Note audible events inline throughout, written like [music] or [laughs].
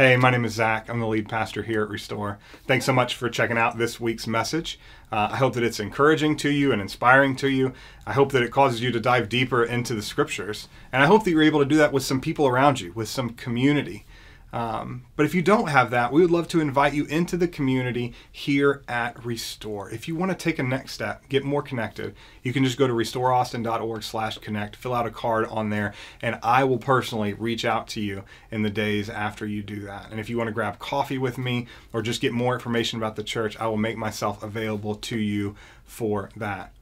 Hey, my name is Zach. I'm the lead pastor here at Restore. Thanks so much for checking out this week's message. Uh, I hope that it's encouraging to you and inspiring to you. I hope that it causes you to dive deeper into the scriptures. And I hope that you're able to do that with some people around you, with some community. Um, but if you don't have that, we would love to invite you into the community here at Restore. If you want to take a next step, get more connected, you can just go to restoreaustin.org slash connect, fill out a card on there, and I will personally reach out to you in the days after you do that. And if you want to grab coffee with me or just get more information about the church, I will make myself available to you for that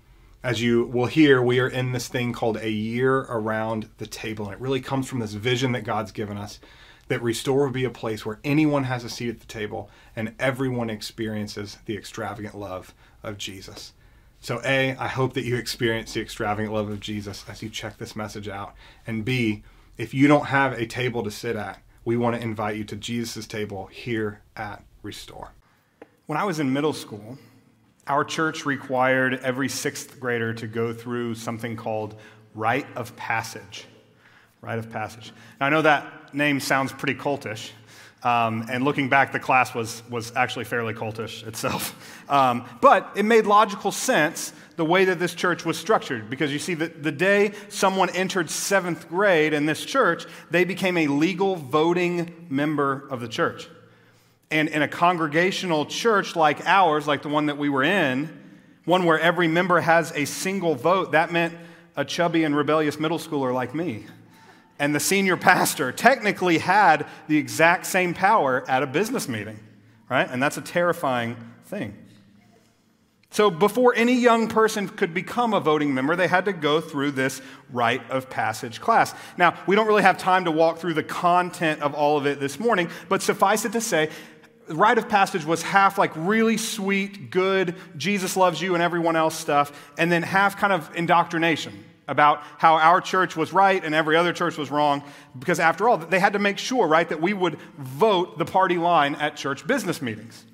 as you will hear, we are in this thing called a year around the table. And it really comes from this vision that God's given us that Restore will be a place where anyone has a seat at the table and everyone experiences the extravagant love of Jesus. So, A, I hope that you experience the extravagant love of Jesus as you check this message out. And B, if you don't have a table to sit at, we want to invite you to Jesus' table here at Restore. When I was in middle school, our church required every sixth grader to go through something called rite of passage. Rite of passage. Now, I know that name sounds pretty cultish. Um, and looking back, the class was, was actually fairly cultish [laughs] itself. Um, but it made logical sense the way that this church was structured. Because you see, the, the day someone entered seventh grade in this church, they became a legal voting member of the church. And in a congregational church like ours, like the one that we were in, one where every member has a single vote, that meant a chubby and rebellious middle schooler like me and the senior pastor technically had the exact same power at a business meeting, right? And that's a terrifying thing. So, before any young person could become a voting member, they had to go through this rite of passage class. Now, we don't really have time to walk through the content of all of it this morning, but suffice it to say, rite of passage was half like really sweet, good, Jesus loves you and everyone else stuff, and then half kind of indoctrination about how our church was right and every other church was wrong. Because after all, they had to make sure, right, that we would vote the party line at church business meetings.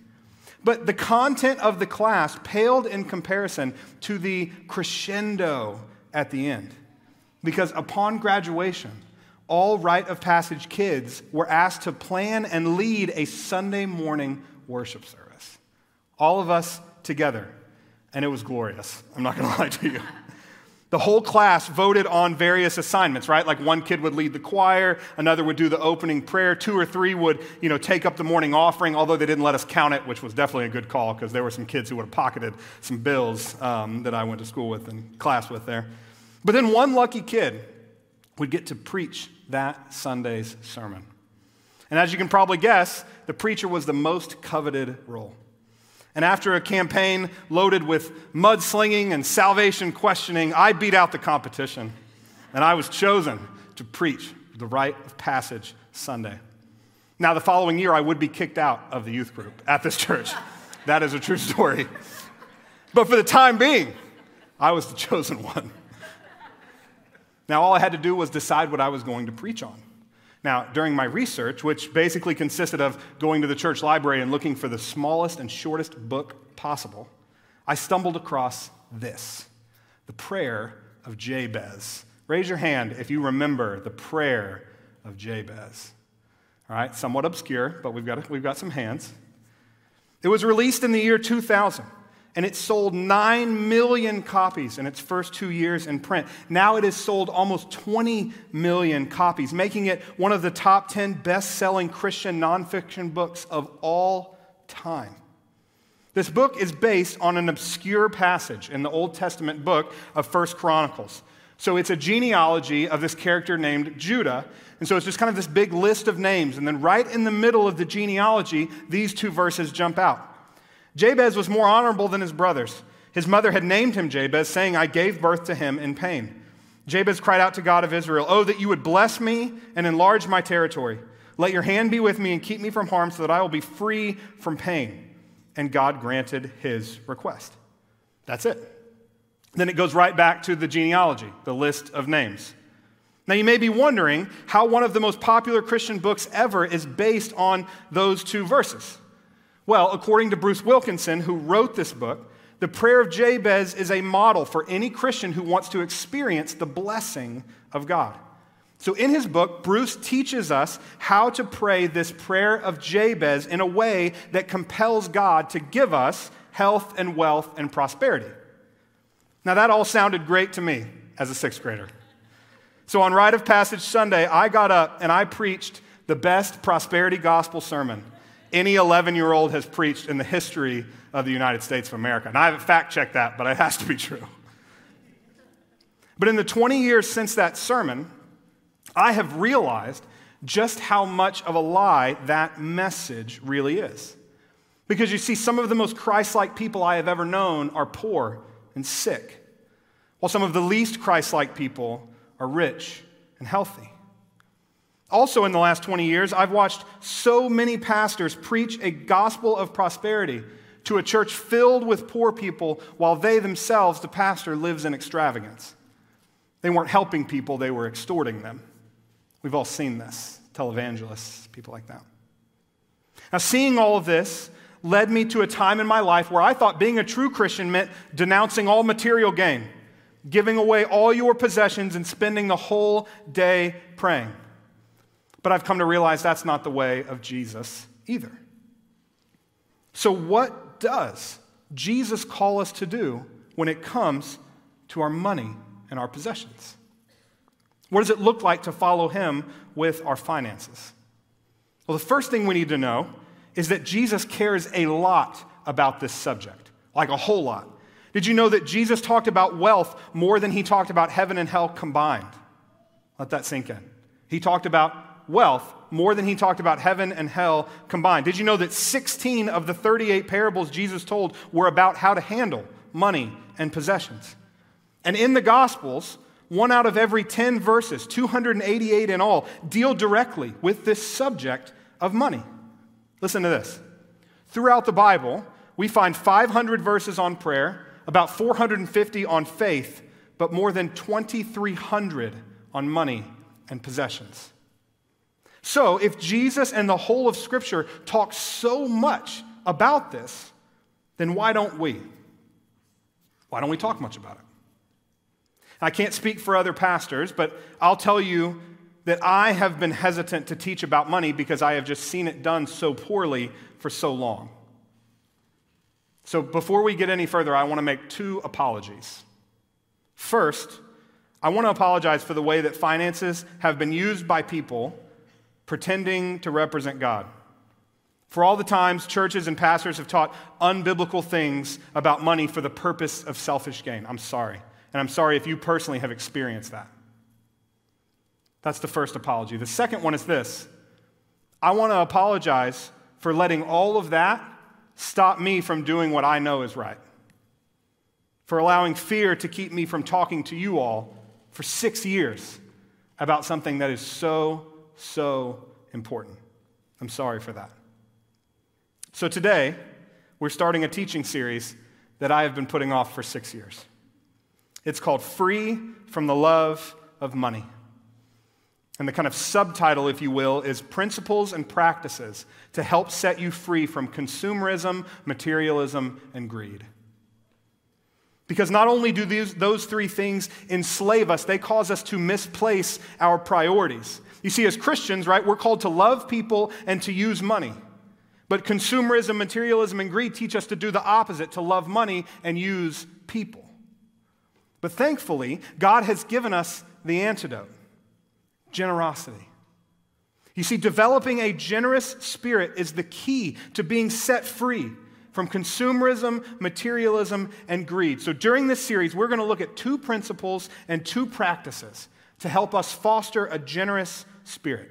But the content of the class paled in comparison to the crescendo at the end. Because upon graduation, all rite of passage kids were asked to plan and lead a Sunday morning worship service. All of us together. And it was glorious. I'm not going [laughs] to lie to you. The whole class voted on various assignments, right? Like one kid would lead the choir, another would do the opening prayer, two or three would, you know, take up the morning offering, although they didn't let us count it, which was definitely a good call because there were some kids who would have pocketed some bills um, that I went to school with and class with there. But then one lucky kid would get to preach that Sunday's sermon. And as you can probably guess, the preacher was the most coveted role. And after a campaign loaded with mudslinging and salvation questioning, I beat out the competition. And I was chosen to preach the rite of passage Sunday. Now, the following year, I would be kicked out of the youth group at this church. [laughs] That is a true story. But for the time being, I was the [laughs] chosen one. Now, all I had to do was decide what I was going to preach on. Now, during my research, which basically consisted of going to the church library and looking for the smallest and shortest book possible, I stumbled across this the prayer of Jabez. Raise your hand if you remember the prayer of Jabez. All right, somewhat obscure, but we've got, we've got some hands. It was released in the year 2000 and it sold 9 million copies in its first two years in print. Now it has sold almost 20 million copies, making it one of the top 10 best selling Christian nonfiction books of all time. This book is based on an obscure passage in the Old Testament book of First Chronicles. So it's a genealogy of this character named Judah. And so it's just kind of this big list of names. And then right in the middle of the genealogy, these two verses jump out. Jabez was more honorable than his brothers. His mother had named him Jabez, saying, I gave birth to him in pain. Jabez cried out to God of Israel, Oh, that you would bless me and enlarge my territory. Let your hand be with me and keep me from harm so that I will be free from pain. And God granted his request. That's it. Then it goes right back to the genealogy, the list of names. Now, you may be wondering how one of the most popular Christian books ever is based on those two verses. Well, according to Bruce Wilkinson, who wrote this book, the prayer of Jabez is a model for any Christian who wants to experience the blessing of God. So, in his book, Bruce teaches us how to pray this prayer of Jabez in a way that compels God to give us health and wealth and prosperity. Now, that all sounded great to me as a sixth grader. So, on Rite of Passage Sunday, I got up and I preached the best prosperity gospel sermon any 11 year old has preached in the history of the United States of America. And I haven't fact checked that, but it has to be true. But in the 20 years since that sermon, I have realized just how much of a lie that message really is. Because you see, some of the most Christ like people I have ever known are poor and sick, while some of the least Christ like people are rich and healthy. Also, in the last 20 years, I've watched so many pastors preach a gospel of prosperity to a church filled with poor people while they themselves, the pastor, lives in extravagance. They weren't helping people, they were extorting them. We've all seen this, televangelists, people like that. Now, seeing all of this led me to a time in my life where I thought being a true Christian meant denouncing all material gain, giving away all your possessions, and spending the whole day praying. But I've come to realize that's not the way of Jesus either. So, what does Jesus call us to do when it comes to our money and our possessions? What does it look like to follow him with our finances? Well, the first thing we need to know is that Jesus cares a lot about this subject, like a whole lot. Did you know that Jesus talked about wealth more than he talked about heaven and hell combined? Let that sink in. He talked about wealth more than he talked about heaven and hell combined. Did you know that 16 of the 38 parables Jesus told were about how to handle money and possessions? And in the Gospels, one out of every 10 verses, 288 in all, deal directly with this subject of money. Listen to this. Throughout the Bible, we find 500 verses on prayer, about 450 on faith, but more than 2,300 on money and possessions. So, if Jesus and the whole of Scripture talk so much about this, then why don't we? Why don't we talk much about it? I can't speak for other pastors, but I'll tell you that I have been hesitant to teach about money because I have just seen it done so poorly for so long. So, before we get any further, I want to make two apologies. First, I want to apologize for the way that finances have been used by people pretending to represent God. For all the times churches and pastors have taught unbiblical things about money for the purpose of selfish gain. I'm sorry. And I'm sorry if you personally have experienced that. That's the first apology. The second one is this I want to apologize for letting all of that stop me from doing what I know is right, for allowing fear to keep me from talking to you all for six years about something that is so so important. I'm sorry for that. So today, we're starting a teaching series that I have been putting off for six years. It's called Free from the Love of Money. And the kind of subtitle, if you will, is Principles and Practices to Help Set You Free from Consumerism, Materialism, and Greed. Because not only do these, those three things enslave us, they cause us to misplace our priorities. You see, as Christians, right, we're called to love people and to use money. But consumerism, materialism, and greed teach us to do the opposite to love money and use people. But thankfully, God has given us the antidote generosity. You see, developing a generous spirit is the key to being set free from consumerism, materialism, and greed. So during this series, we're going to look at two principles and two practices to help us foster a generous spirit.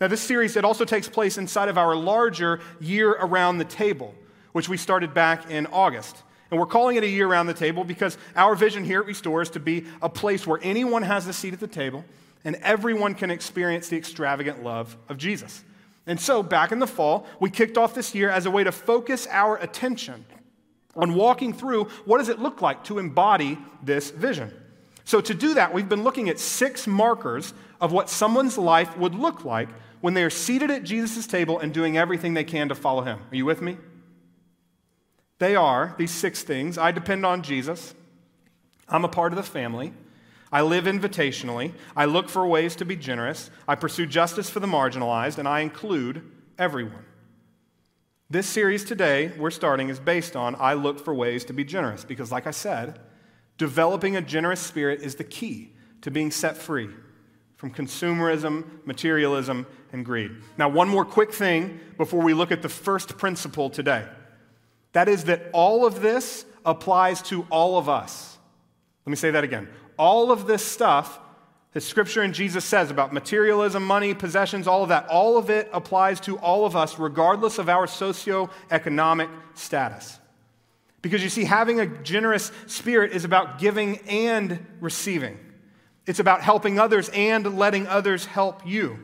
Now, this series, it also takes place inside of our larger year around the table, which we started back in August. And we're calling it a year around the table because our vision here at Restore is to be a place where anyone has a seat at the table and everyone can experience the extravagant love of Jesus. And so, back in the fall, we kicked off this year as a way to focus our attention on walking through what does it look like to embody this vision. So, to do that, we've been looking at six markers of what someone's life would look like when they are seated at Jesus' table and doing everything they can to follow him. Are you with me? They are these six things I depend on Jesus, I'm a part of the family, I live invitationally. I look for ways to be generous. I pursue justice for the marginalized, and I include everyone. This series today we're starting is based on I look for ways to be generous because, like I said, developing a generous spirit is the key to being set free from consumerism, materialism, and greed. Now, one more quick thing before we look at the first principle today. That is that all of this applies to all of us. Let me say that again. All of this stuff that Scripture and Jesus says about materialism, money, possessions, all of that, all of it applies to all of us, regardless of our socioeconomic status. Because you see, having a generous spirit is about giving and receiving. It's about helping others and letting others help you.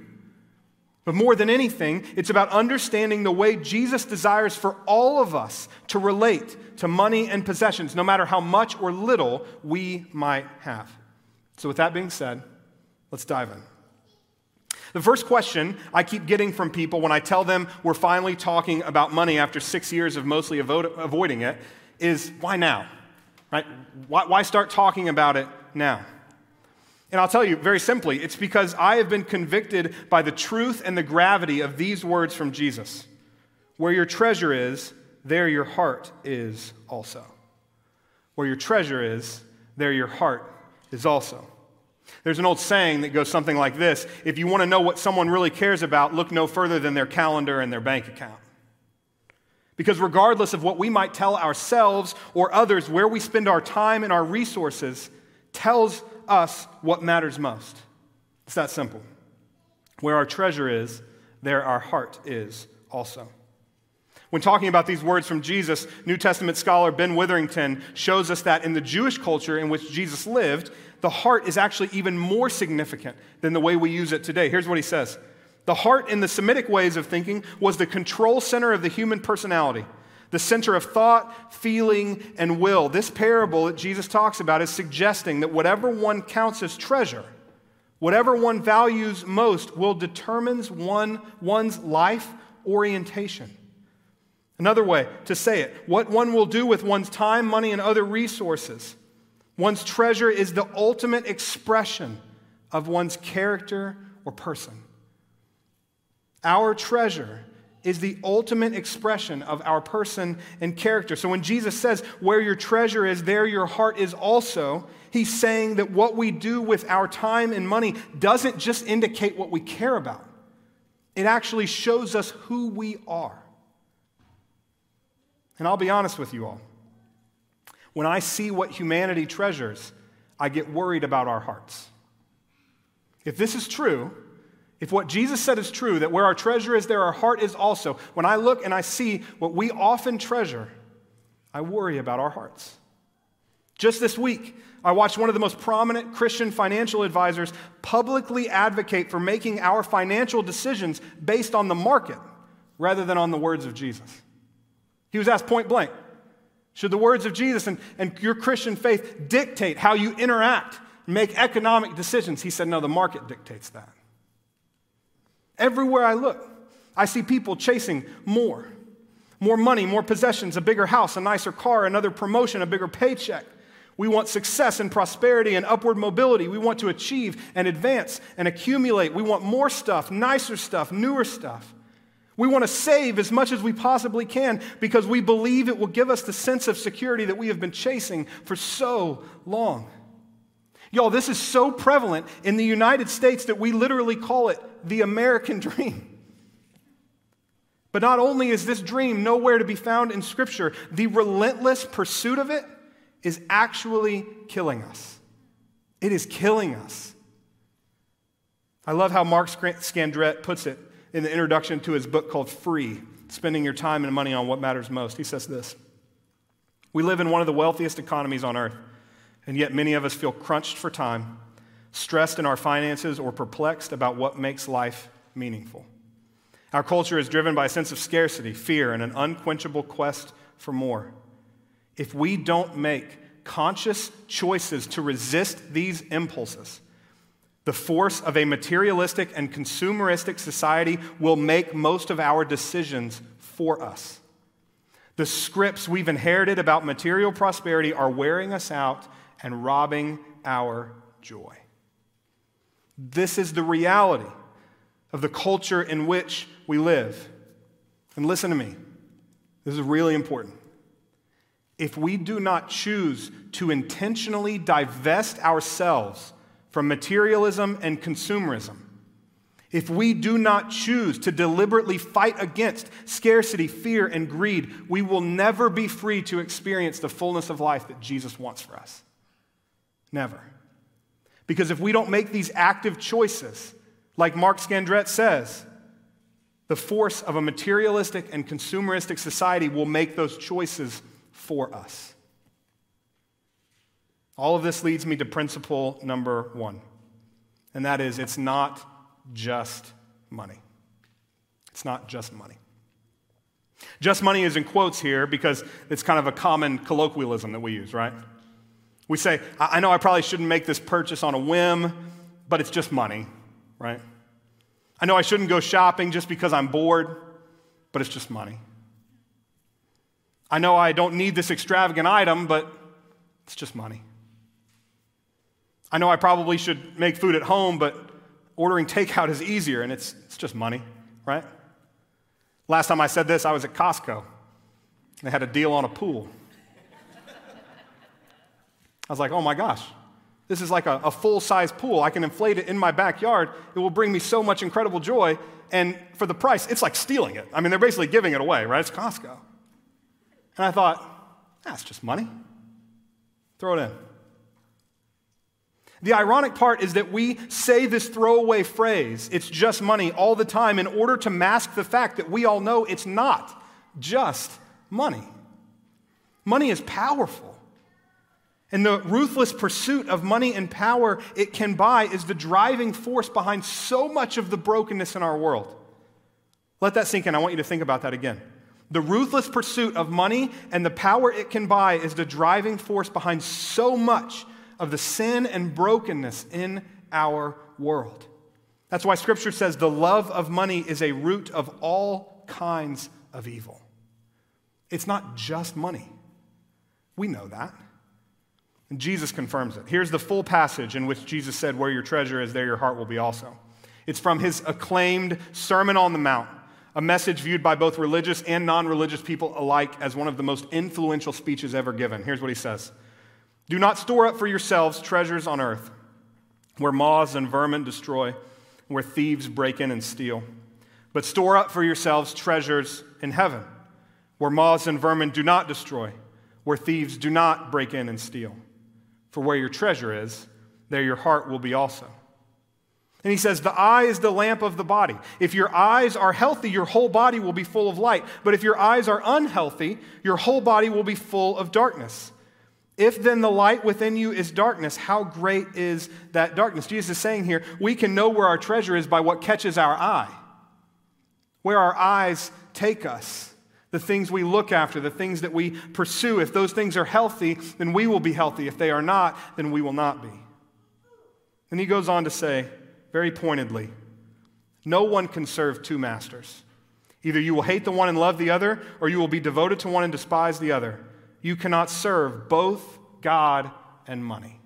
But more than anything, it's about understanding the way Jesus desires for all of us to relate to money and possessions, no matter how much or little we might have. So, with that being said, let's dive in. The first question I keep getting from people when I tell them we're finally talking about money after six years of mostly avoiding it is why now? Right? Why, why start talking about it now? And I'll tell you very simply, it's because I have been convicted by the truth and the gravity of these words from Jesus. Where your treasure is, there your heart is also. Where your treasure is, there your heart is also. There's an old saying that goes something like this If you want to know what someone really cares about, look no further than their calendar and their bank account. Because regardless of what we might tell ourselves or others, where we spend our time and our resources tells us what matters most. It's that simple. Where our treasure is, there our heart is also. When talking about these words from Jesus, New Testament scholar Ben Witherington shows us that in the Jewish culture in which Jesus lived, the heart is actually even more significant than the way we use it today. Here's what he says The heart, in the Semitic ways of thinking, was the control center of the human personality the center of thought, feeling, and will. This parable that Jesus talks about is suggesting that whatever one counts as treasure, whatever one values most, will determine one, one's life orientation. Another way to say it, what one will do with one's time, money, and other resources. One's treasure is the ultimate expression of one's character or person. Our treasure is the ultimate expression of our person and character. So when Jesus says, Where your treasure is, there your heart is also, he's saying that what we do with our time and money doesn't just indicate what we care about, it actually shows us who we are. And I'll be honest with you all. When I see what humanity treasures, I get worried about our hearts. If this is true, if what Jesus said is true, that where our treasure is, there our heart is also, when I look and I see what we often treasure, I worry about our hearts. Just this week, I watched one of the most prominent Christian financial advisors publicly advocate for making our financial decisions based on the market rather than on the words of Jesus. He was asked point blank Should the words of Jesus and, and your Christian faith dictate how you interact, make economic decisions? He said, No, the market dictates that. Everywhere I look, I see people chasing more more money, more possessions, a bigger house, a nicer car, another promotion, a bigger paycheck. We want success and prosperity and upward mobility. We want to achieve and advance and accumulate. We want more stuff, nicer stuff, newer stuff. We want to save as much as we possibly can because we believe it will give us the sense of security that we have been chasing for so long. Y'all, this is so prevalent in the United States that we literally call it the American [laughs] dream. But not only is this dream nowhere to be found in Scripture, the relentless pursuit of it is actually killing us. It is killing us. I love how Mark Scandrette puts it in the introduction to his book called Free Spending Your Time and Money on What Matters Most. He says this We live in one of the wealthiest economies on earth, and yet many of us feel crunched for time stressed in our finances, or perplexed about what makes life meaningful. Our culture is driven by a sense of scarcity, fear, and an unquenchable quest for more. If we don't make conscious choices to resist these impulses, the force of a materialistic and consumeristic society will make most of our decisions for us. The scripts we've inherited about material prosperity are wearing us out and robbing our joy. This is the reality of the culture in which we live. And listen to me, this is really important. If we do not choose to intentionally divest ourselves from materialism and consumerism, if we do not choose to deliberately fight against scarcity, fear, and greed, we will never be free to experience the fullness of life that Jesus wants for us. Never. Because if we don't make these active choices, like Mark Scandrette says, the force of a materialistic and consumeristic society will make those choices for us. All of this leads me to principle number one, and that is it's not just money. It's not just money. Just money is in quotes here because it's kind of a common colloquialism that we use, right? We say, I know I probably shouldn't make this purchase on a whim, but it's just money, right? I know I shouldn't go shopping just because I'm bored, but it's just money. I know I don't need this extravagant item, but it's just money. I know I probably should make food at home, but ordering takeout is easier and it's, it's just money, right? Last time I said this, I was at Costco. They had a deal on a pool. I was like, oh my gosh, this is like a, a full size pool. I can inflate it in my backyard. It will bring me so much incredible joy. And for the price, it's like stealing it. I mean, they're basically giving it away, right? It's Costco. And I thought, ah, that's just money. Throw it in. The ironic part is that we say this throwaway phrase, it's just money, all the time in order to mask the fact that we all know it's not just money. Money is powerful. And the ruthless pursuit of money and power it can buy is the driving force behind so much of the brokenness in our world. Let that sink in. I want you to think about that again. The ruthless pursuit of money and the power it can buy is the driving force behind so much of the sin and brokenness in our world. That's why Scripture says the love of money is a root of all kinds of evil. It's not just money. We know that. And Jesus confirms it. Here's the full passage in which Jesus said, Where your treasure is, there your heart will be also. It's from his acclaimed Sermon on the Mount, a message viewed by both religious and non religious people alike as one of the most influential speeches ever given. Here's what he says Do not store up for yourselves treasures on earth, where moths and vermin destroy, where thieves break in and steal. But store up for yourselves treasures in heaven, where moths and vermin do not destroy, where thieves do not break in and steal. For where your treasure is, there your heart will be also. And he says, The eye is the lamp of the body. If your eyes are healthy, your whole body will be full of light. But if your eyes are unhealthy, your whole body will be full of darkness. If then the light within you is darkness, how great is that darkness? Jesus is saying here, we can know where our treasure is by what catches our eye, where our eyes take us the things we look after, the things that we pursue. If those things are healthy, then we will be healthy. If they are not, then we will not be. And he goes on to say, very pointedly, no one can serve two masters. Either you will hate the one and love the other, or you will be devoted to one and despise the other. You cannot serve both God and money.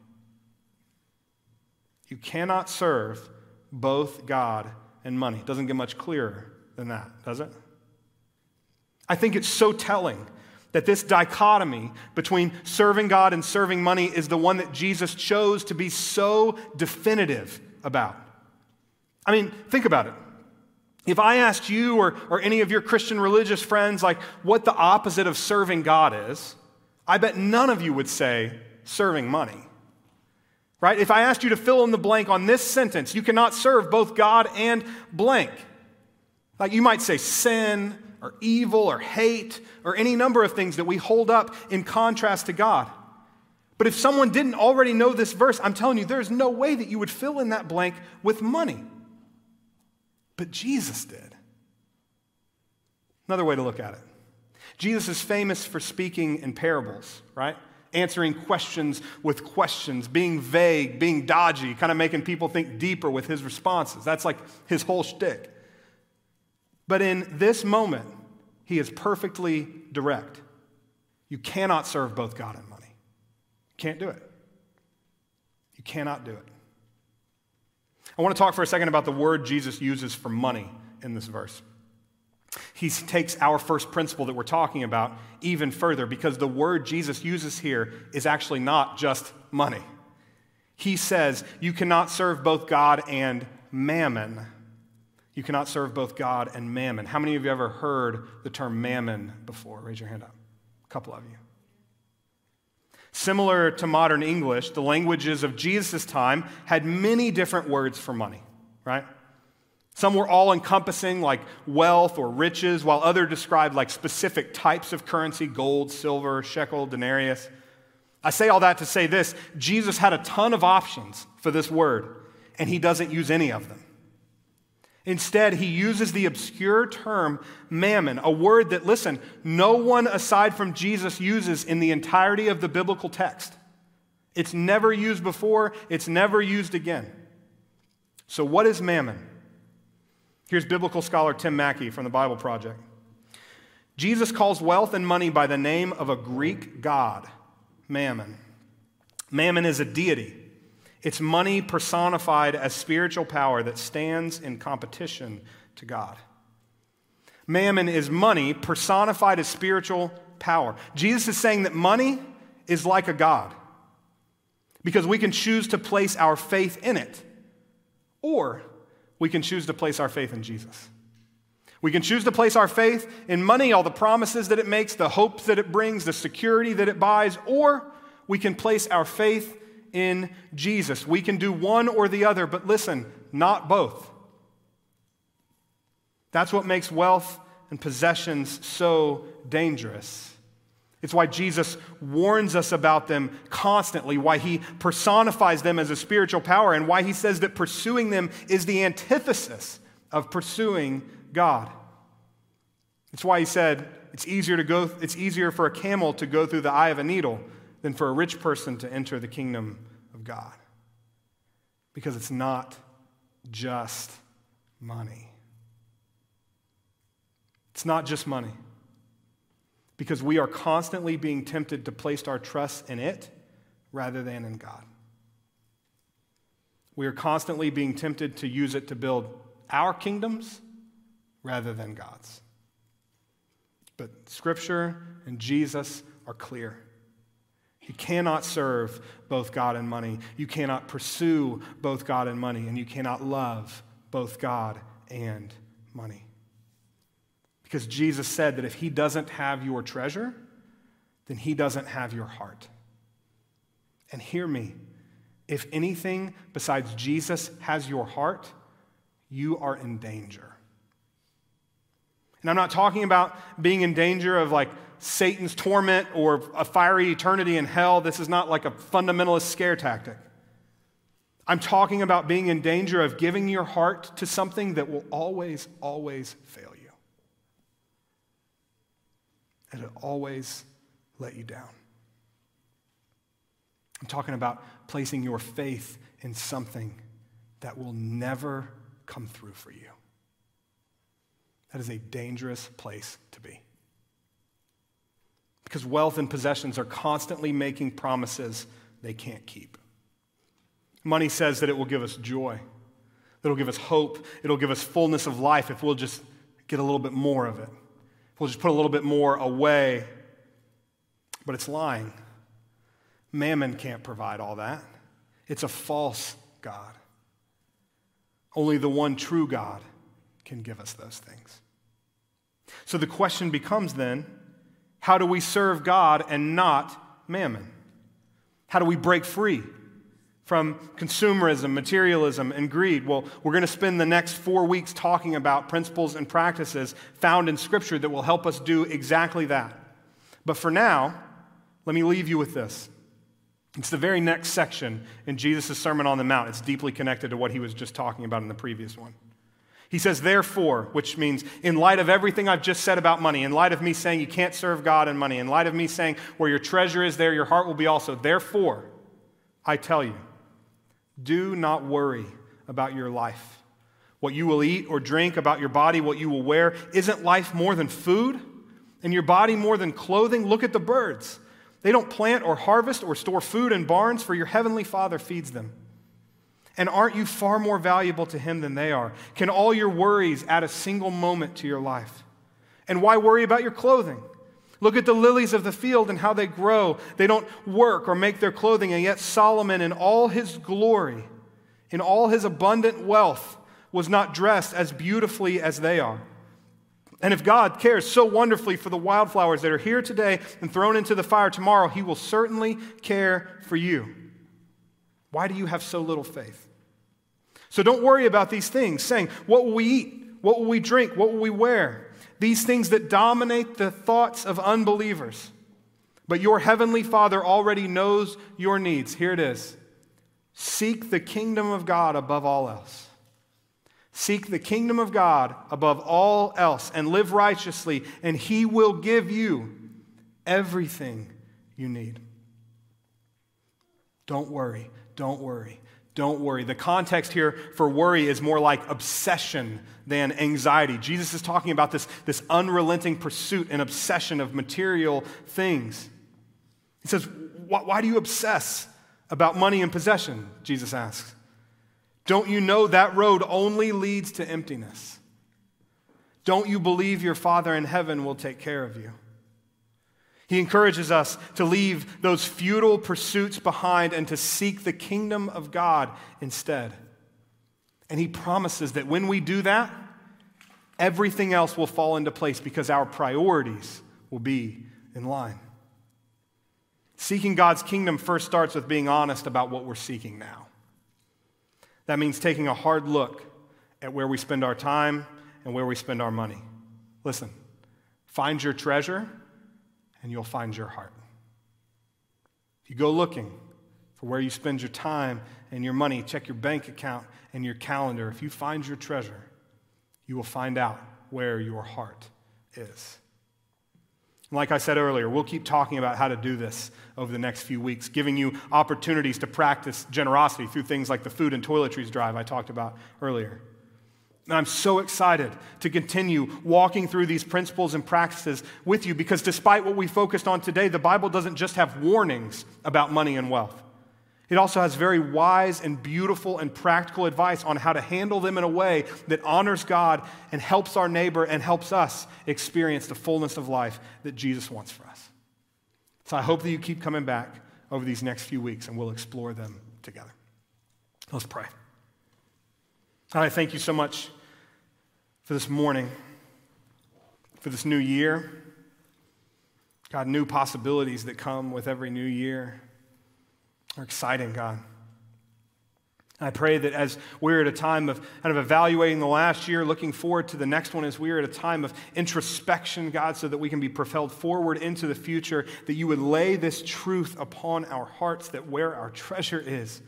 You cannot serve both God and money. It doesn't get much clearer than that, does it? I think it's so telling that this dichotomy between serving God and serving money is the one that Jesus chose to be so definitive about. I mean, think about it. If I asked you or, or any of your Christian religious friends, like, what the opposite of serving God is, I bet none of you would say serving money. Right? If I asked you to fill in the blank on this sentence, you cannot serve both God and blank. Like you might say sin, or evil or hate or any number of things that we hold up in contrast to God. But if someone didn't already know this verse, I'm telling you, there's no way that you would fill in that blank with money. But Jesus did. Another way to look at it Jesus is famous for speaking in parables, right? Answering questions with questions, being vague, being dodgy, kind of making people think deeper with his responses. That's like his whole shtick. But in this moment, he is perfectly direct. You cannot serve both God and money. You can't do it. You cannot do it. I want to talk for a second about the word Jesus uses for money in this verse. He takes our first principle that we're talking about even further because the word Jesus uses here is actually not just money. He says, You cannot serve both God and mammon. You cannot serve both God and mammon. How many of you ever heard the term mammon before? Raise your hand up. A couple of you. Similar to modern English, the languages of Jesus' time had many different words for money, right? Some were all encompassing, like wealth or riches, while others described like specific types of currency gold, silver, shekel, denarius. I say all that to say this Jesus had a ton of options for this word, and he doesn't use any of them. Instead, he uses the obscure term mammon, a word that, listen, no one aside from Jesus uses in the entirety of the biblical text. It's never used before, it's never used again. So, what is mammon? Here's biblical scholar Tim Mackie from the Bible Project. Jesus calls wealth and money by the name of a Greek god, Mammon. Mammon is a deity it's money personified as spiritual power that stands in competition to God. Mammon is money personified as spiritual power. Jesus is saying that money is like a God because we can choose to place our faith in it, or we can choose to place our faith in Jesus. We can choose to place our faith in money, all the promises that it makes, the hopes that it brings, the security that it buys, or we can place our faith in Jesus. We can do one or the other, but listen, not both. That's what makes wealth and possessions so dangerous. It's why Jesus warns us about them constantly, why he personifies them as a spiritual power, and why he says that pursuing them is the antithesis of pursuing God. It's why he said it's easier to go it's easier for a camel to go through the eye of a needle than for a rich person to enter the kingdom of God. Because it's not just money. It's not just money. Because we are constantly being tempted to place our trust in it rather than in God. We are constantly being tempted to use it to build our kingdoms rather than God's. But Scripture and Jesus are clear. You cannot serve both God and money. You cannot pursue both God and money. And you cannot love both God and money. Because Jesus said that if He doesn't have your treasure, then He doesn't have your heart. And hear me if anything besides Jesus has your heart, you are in danger. And I'm not talking about being in danger of like Satan's torment or a fiery eternity in hell. This is not like a fundamentalist scare tactic. I'm talking about being in danger of giving your heart to something that will always, always fail you. And it'll always let you down. I'm talking about placing your faith in something that will never come through for you. That is a dangerous place to be. Because wealth and possessions are constantly making promises they can't keep. Money says that it will give us joy, it'll give us hope, it'll give us fullness of life if we'll just get a little bit more of it. If we'll just put a little bit more away. But it's lying. Mammon can't provide all that. It's a false God. Only the one true God can give us those things. So the question becomes then how do we serve God and not mammon? How do we break free from consumerism, materialism, and greed? Well, we're going to spend the next four weeks talking about principles and practices found in Scripture that will help us do exactly that. But for now, let me leave you with this. It's the very next section in Jesus' Sermon on the Mount. It's deeply connected to what he was just talking about in the previous one. He says, therefore, which means in light of everything I've just said about money, in light of me saying you can't serve God and money, in light of me saying where your treasure is, there your heart will be also. Therefore, I tell you, do not worry about your life, what you will eat or drink, about your body, what you will wear. Isn't life more than food? And your body more than clothing? Look at the birds. They don't plant or harvest or store food in barns, for your heavenly Father feeds them. And aren't you far more valuable to Him than they are? Can all your worries add a single moment to your life? And why worry about your clothing? Look at the lilies of the field and how they grow. They don't work or make their clothing, and yet Solomon, in all his glory, in all his abundant wealth, was not dressed as beautifully as they are. And if God cares so wonderfully for the wildflowers that are here today and thrown into the fire tomorrow, He will certainly care for you. Why do you have so little faith? So don't worry about these things, saying, What will we eat? What will we drink? What will we wear? These things that dominate the thoughts of unbelievers. But your heavenly Father already knows your needs. Here it is Seek the kingdom of God above all else. Seek the kingdom of God above all else and live righteously, and He will give you everything you need. Don't worry, don't worry, don't worry. The context here for worry is more like obsession than anxiety. Jesus is talking about this, this unrelenting pursuit and obsession of material things. He says, Why, do you obsess about money and possession? Jesus asks. Don't you know that road only leads to emptiness? Don't you believe your Father in heaven will take care of you? He encourages us to leave those futile pursuits behind and to seek the kingdom of God instead. And he promises that when we do that, everything else will fall into place because our priorities will be in line. Seeking God's kingdom first starts with being honest about what we're seeking now. That means taking a hard look at where we spend our time and where we spend our money. Listen, find your treasure and you'll find your heart. If you go looking for where you spend your time and your money, check your bank account and your calendar. If you find your treasure, you will find out where your heart is. Like I said earlier, we'll keep talking about how to do this over the next few weeks, giving you opportunities to practice generosity through things like the food and toiletries drive I talked about earlier. And I'm so excited to continue walking through these principles and practices with you because despite what we focused on today, the Bible doesn't just have warnings about money and wealth. It also has very wise and beautiful and practical advice on how to handle them in a way that honors God and helps our neighbor and helps us experience the fullness of life that Jesus wants for us. So I hope that you keep coming back over these next few weeks and we'll explore them together. Let's pray. I thank you so much for this morning, for this new year. God, new possibilities that come with every new year are exciting, God. I pray that as we're at a time of kind of evaluating the last year, looking forward to the next one, as we're at a time of introspection, God, so that we can be propelled forward into the future, that you would lay this truth upon our hearts that where our treasure is,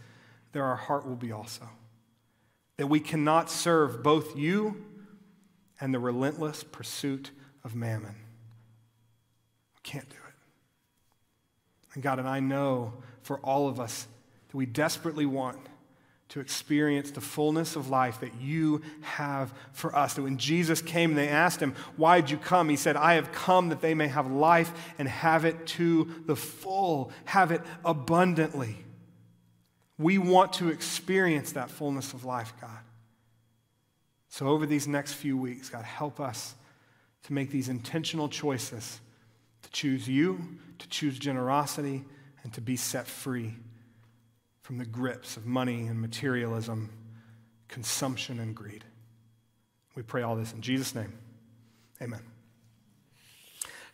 there our heart will be also. That we cannot serve both you and the relentless pursuit of mammon. We can't do it. And God, and I know for all of us that we desperately want to experience the fullness of life that you have for us. That when Jesus came and they asked him, Why did you come? He said, I have come that they may have life and have it to the full, have it abundantly. We want to experience that fullness of life, God. So, over these next few weeks, God, help us to make these intentional choices to choose you, to choose generosity and to be set free from the grips of money and materialism, consumption and greed. We pray all this in Jesus' name. Amen.